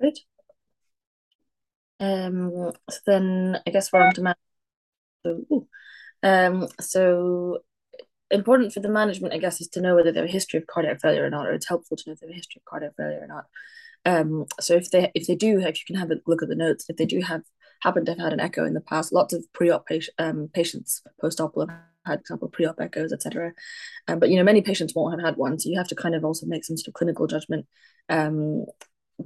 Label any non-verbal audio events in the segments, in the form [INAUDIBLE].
Great. Um, so then I guess we're on to manage. So, um, so important for the management, I guess, is to know whether they have a history of cardiac failure or not, or it's helpful to know if they have a history of cardiac failure or not. Um, so if they if they do, if you can have a look at the notes, if they do have happen to have had an echo in the past, lots of pre-op um, patients post-op have had, for example, pre-op echoes, etc. Um, but you know, many patients won't have had one, so you have to kind of also make some sort of clinical judgment um,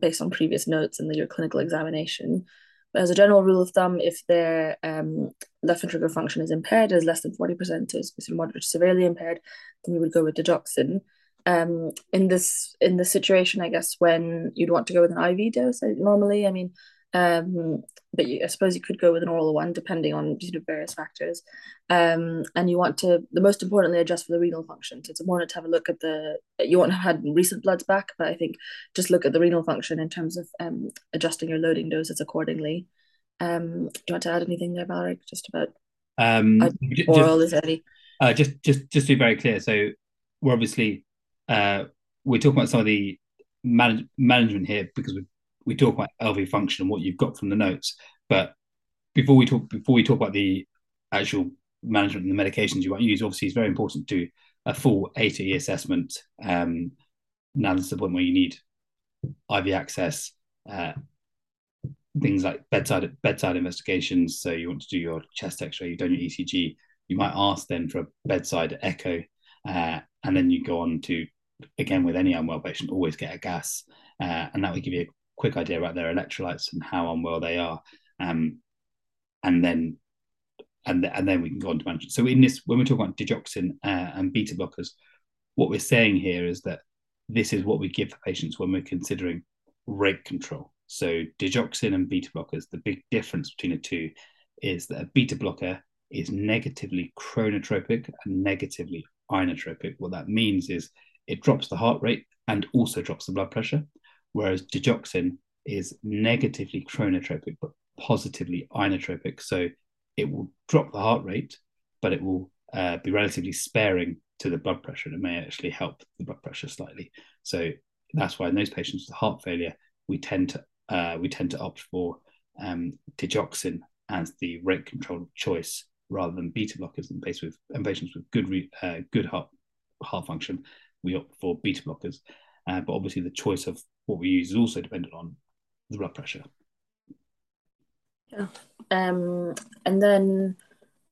based on previous notes and your clinical examination. But as a general rule of thumb, if their um, left ventricular function is impaired, is less than 40% is moderate to severely impaired, then we would go with digoxin. Um, in this in the situation, I guess when you'd want to go with an IV dose, normally, I mean, um, but you, I suppose you could go with an oral one depending on you know, various factors. Um, and you want to, the most importantly, adjust for the renal function. So it's important to have a look at the, you want to have had recent bloods back, but I think just look at the renal function in terms of um, adjusting your loading doses accordingly. Um, do you want to add anything there, Valerie? Just about um, oral just, is any? Uh, just, just, just to be very clear. So we're obviously uh, we're talking about some of the manage- management here because we we talk about LV function and what you've got from the notes. But before we talk before we talk about the actual management and the medications you to use, obviously it's very important to do a full A to E assessment. Um, now that's the point where you need IV access, uh, things like bedside bedside investigations. So you want to do your chest X-ray, you've done your ECG. You might ask then for a bedside echo, uh, and then you go on to again with any unwell patient, always get a gas, uh, and that will give you a quick idea about their electrolytes and how unwell they are, um, and then and and then we can go on to management. So in this, when we talk about digoxin uh, and beta blockers, what we're saying here is that this is what we give patients when we're considering rate control. So digoxin and beta blockers, the big difference between the two is that a beta blocker is negatively chronotropic and negatively inotropic. What that means is it drops the heart rate and also drops the blood pressure whereas digoxin is negatively chronotropic but positively inotropic. So it will drop the heart rate, but it will uh, be relatively sparing to the blood pressure, and it may actually help the blood pressure slightly. So that's why in those patients with heart failure, we tend to uh, we tend to opt for um, digoxin as the rate control choice rather than beta blockers. In patients with in patients with good re, uh, good heart heart function, we opt for beta blockers. Uh, but obviously, the choice of what we use is also dependent on the blood pressure. Yeah. Um, and then,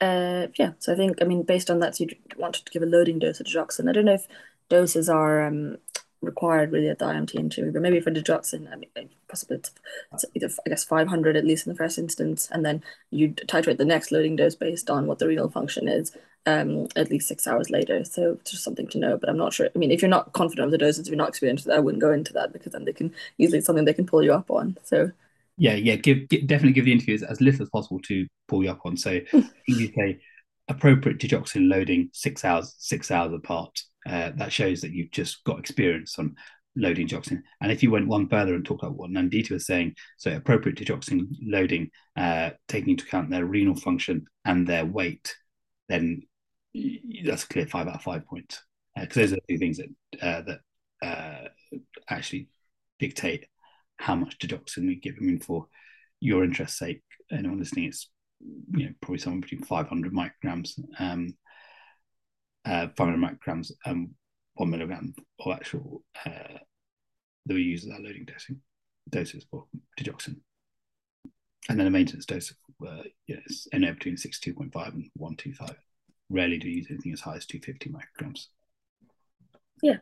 uh, yeah, so I think, I mean, based on that, so you wanted to give a loading dose of digoxin. I don't know if doses are um, required really at the IMT but maybe for digoxin, I mean, possibly it's either, I guess, 500 at least in the first instance, and then you titrate the next loading dose based on what the renal function is um, at least six hours later. So just something to know, but I'm not sure. I mean, if you're not confident of the doses, if you're not experienced, I wouldn't go into that because then they can easily something they can pull you up on. So yeah, yeah, give, give definitely give the interviews as little as possible to pull you up on. So [LAUGHS] you say appropriate digoxin loading six hours six hours apart. Uh, that shows that you've just got experience on loading digoxin. And if you went one further and talked about what Nandita was saying, so appropriate digoxin loading, uh, taking into account their renal function and their weight, then that's a clear five out of five points because uh, those are the two things that uh, that uh, actually dictate how much digoxin we give. I mean, for your interest's sake, anyone listening, it's you know probably somewhere between 500 micrograms, um, uh, 500 micrograms, and one milligram of actual uh, that we use as our loading dosing doses for digoxin. And then a maintenance dose of uh, yes, anywhere between 62.5 and 125 rarely do you use anything as high as 250 micrograms. Yeah.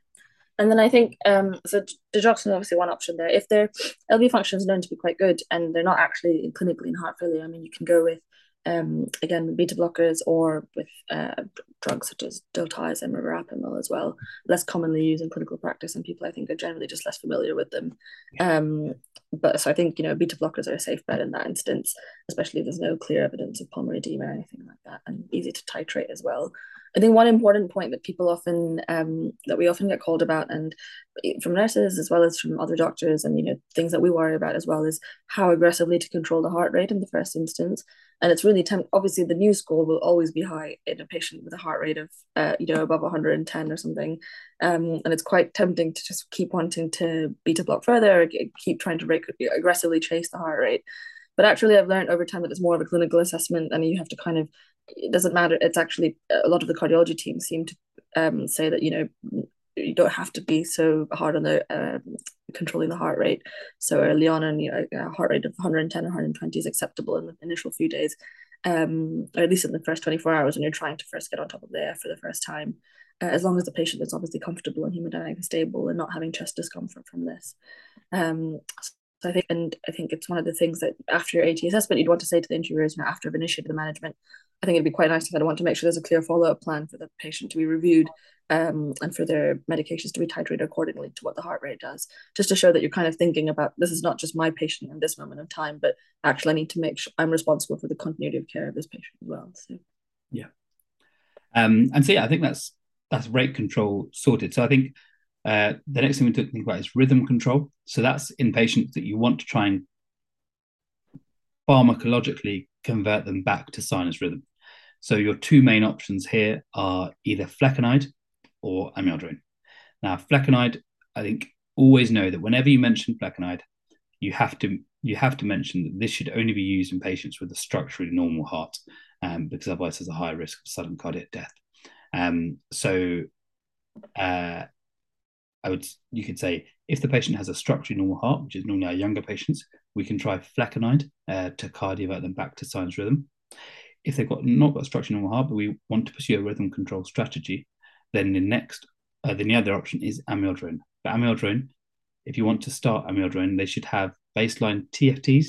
And then I think um, so digoxin is obviously one option there. If their LV function is known to be quite good and they're not actually clinically in heart failure, I mean, you can go with um, again beta blockers or with uh, drugs such as Diltiazem and verapamil as well. Less commonly used in clinical practice, and people I think are generally just less familiar with them. Yeah. Um, but so I think you know beta blockers are a safe bet in that instance, especially if there's no clear evidence of pulmonary edema or anything like that, and easy to titrate as well. I think one important point that people often um, that we often get called about, and from nurses as well as from other doctors, and you know things that we worry about as well, is how aggressively to control the heart rate in the first instance. And it's really temp- obviously the NEWS score will always be high in a patient with a heart rate of uh, you know above 110 or something, um, and it's quite tempting to just keep wanting to beta block further, keep trying to rate- aggressively chase the heart rate. But actually, I've learned over time that it's more of a clinical assessment, and you have to kind of it doesn't matter. It's actually a lot of the cardiology team seem to um, say that you know you don't have to be so hard on the um, controlling the heart rate. So early on, and you know, a heart rate of 110 or 120 is acceptable in the initial few days, um, or at least in the first 24 hours when you're trying to first get on top of the air for the first time. Uh, as long as the patient is obviously comfortable and hemodynamically stable and not having chest discomfort from this. Um, so I think, and I think it's one of the things that after your AT assessment, you'd want to say to the interviewers, you know, after I've initiated the management, I think it'd be quite nice kind of want to make sure there's a clear follow up plan for the patient to be reviewed um, and for their medications to be titrated accordingly to what the heart rate does, just to show that you're kind of thinking about this is not just my patient in this moment of time, but actually I need to make sure I'm responsible for the continuity of care of this patient as well. So, yeah, um, and so yeah, I think that's that's rate control sorted. So I think uh, the next thing we to think about is rhythm control. So that's in patients that you want to try and pharmacologically convert them back to sinus rhythm. So your two main options here are either flecainide or amiodarone. Now, flecainide, I think always know that whenever you mention flecainide, you have to you have to mention that this should only be used in patients with a structurally normal heart, um, because otherwise there's a higher risk of sudden cardiac death. Um, so uh, I would you could say if the patient has a structurally normal heart, which is normally our younger patients, we can try flecainide uh, to cardiovert them back to sinus rhythm. If they've got not got a structurally normal heart, but we want to pursue a rhythm control strategy, then the next, uh, then the other option is amiodarone. But amiodarone, if you want to start amiodarone, they should have baseline TFTs,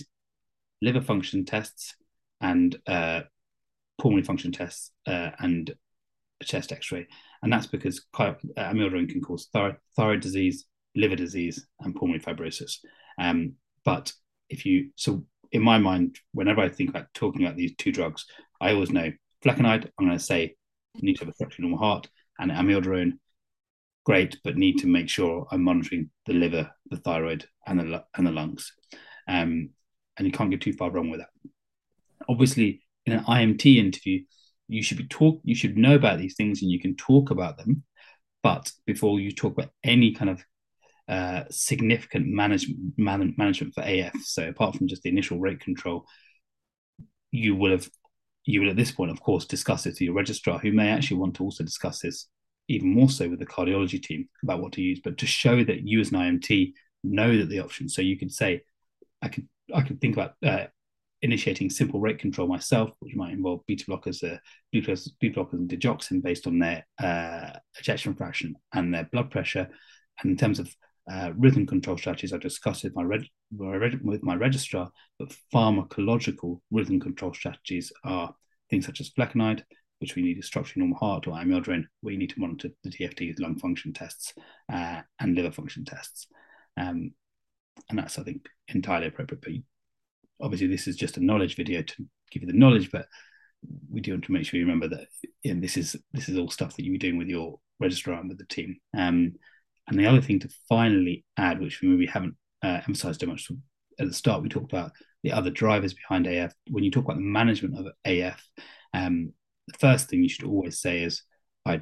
liver function tests, and uh, pulmonary function tests, uh, and a chest X-ray and that's because uh, amiodarone can cause thyroid, thyroid disease, liver disease, and pulmonary fibrosis. Um, but if you so in my mind, whenever I think about talking about these two drugs, I always know flecainide. I'm going to say need to have a structurally normal heart, and amiodarone, great, but need to make sure I'm monitoring the liver, the thyroid, and the and the lungs. Um, and you can't get too far wrong with that. Obviously, in an IMT interview, you should be talk you should know about these things and you can talk about them but before you talk about any kind of uh, significant management man, management for AF so apart from just the initial rate control you will have you will at this point of course discuss it with your registrar who may actually want to also discuss this even more so with the cardiology team about what to use but to show that you as an IMT know that the options so you could say I could I could think about uh, initiating simple rate control myself, which might involve beta blockers, uh, beta, blockers and digoxin based on their uh, ejection fraction and their blood pressure. And in terms of uh, rhythm control strategies, I discussed with my, reg- with my registrar, but pharmacological rhythm control strategies are things such as flecainide, which we need to structurally normal heart, or amiodarone, where you need to monitor the TFT lung function tests uh, and liver function tests. Um, and that's, I think, entirely appropriate. But obviously this is just a knowledge video to give you the knowledge, but we do want to make sure you remember that this is this is all stuff that you are doing with your registrar and with the team. Um, and the other thing to finally add, which we haven't uh, emphasized too much at the start, we talked about the other drivers behind AF. When you talk about the management of AF, um, the first thing you should always say is, I,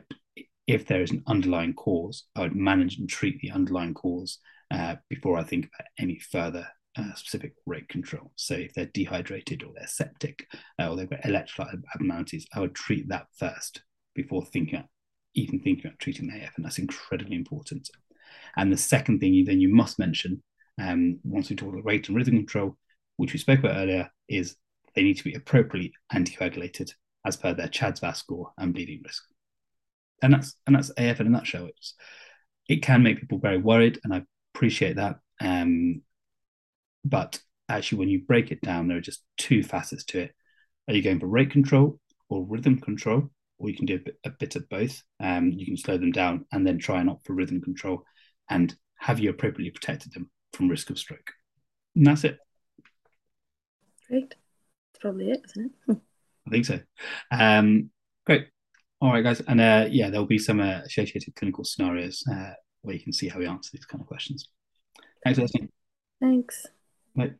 if there is an underlying cause, I would manage and treat the underlying cause uh, before I think about any further uh, specific rate control. So if they're dehydrated or they're septic uh, or they've got electrolyte abnormalities, I would treat that first before thinking even thinking about treating AF, and that's incredibly important. And the second thing you then you must mention, um, once we talk about rate and rhythm control, which we spoke about earlier, is they need to be appropriately anticoagulated as per their CHA2DS2-VASc score and bleeding risk. And that's and that's AF in a nutshell. It's, it can make people very worried, and I appreciate that. Um, but actually, when you break it down, there are just two facets to it. Are you going for rate control or rhythm control? Or you can do a bit, a bit of both. Um, you can slow them down and then try and opt for rhythm control. And have you appropriately protected them from risk of stroke? And that's it. Great. That's probably it, isn't it? I think so. Um, great. All right, guys, and uh, yeah, there'll be some uh, associated clinical scenarios uh, where you can see how we answer these kind of questions. Thanks for listening. Thanks. Bye.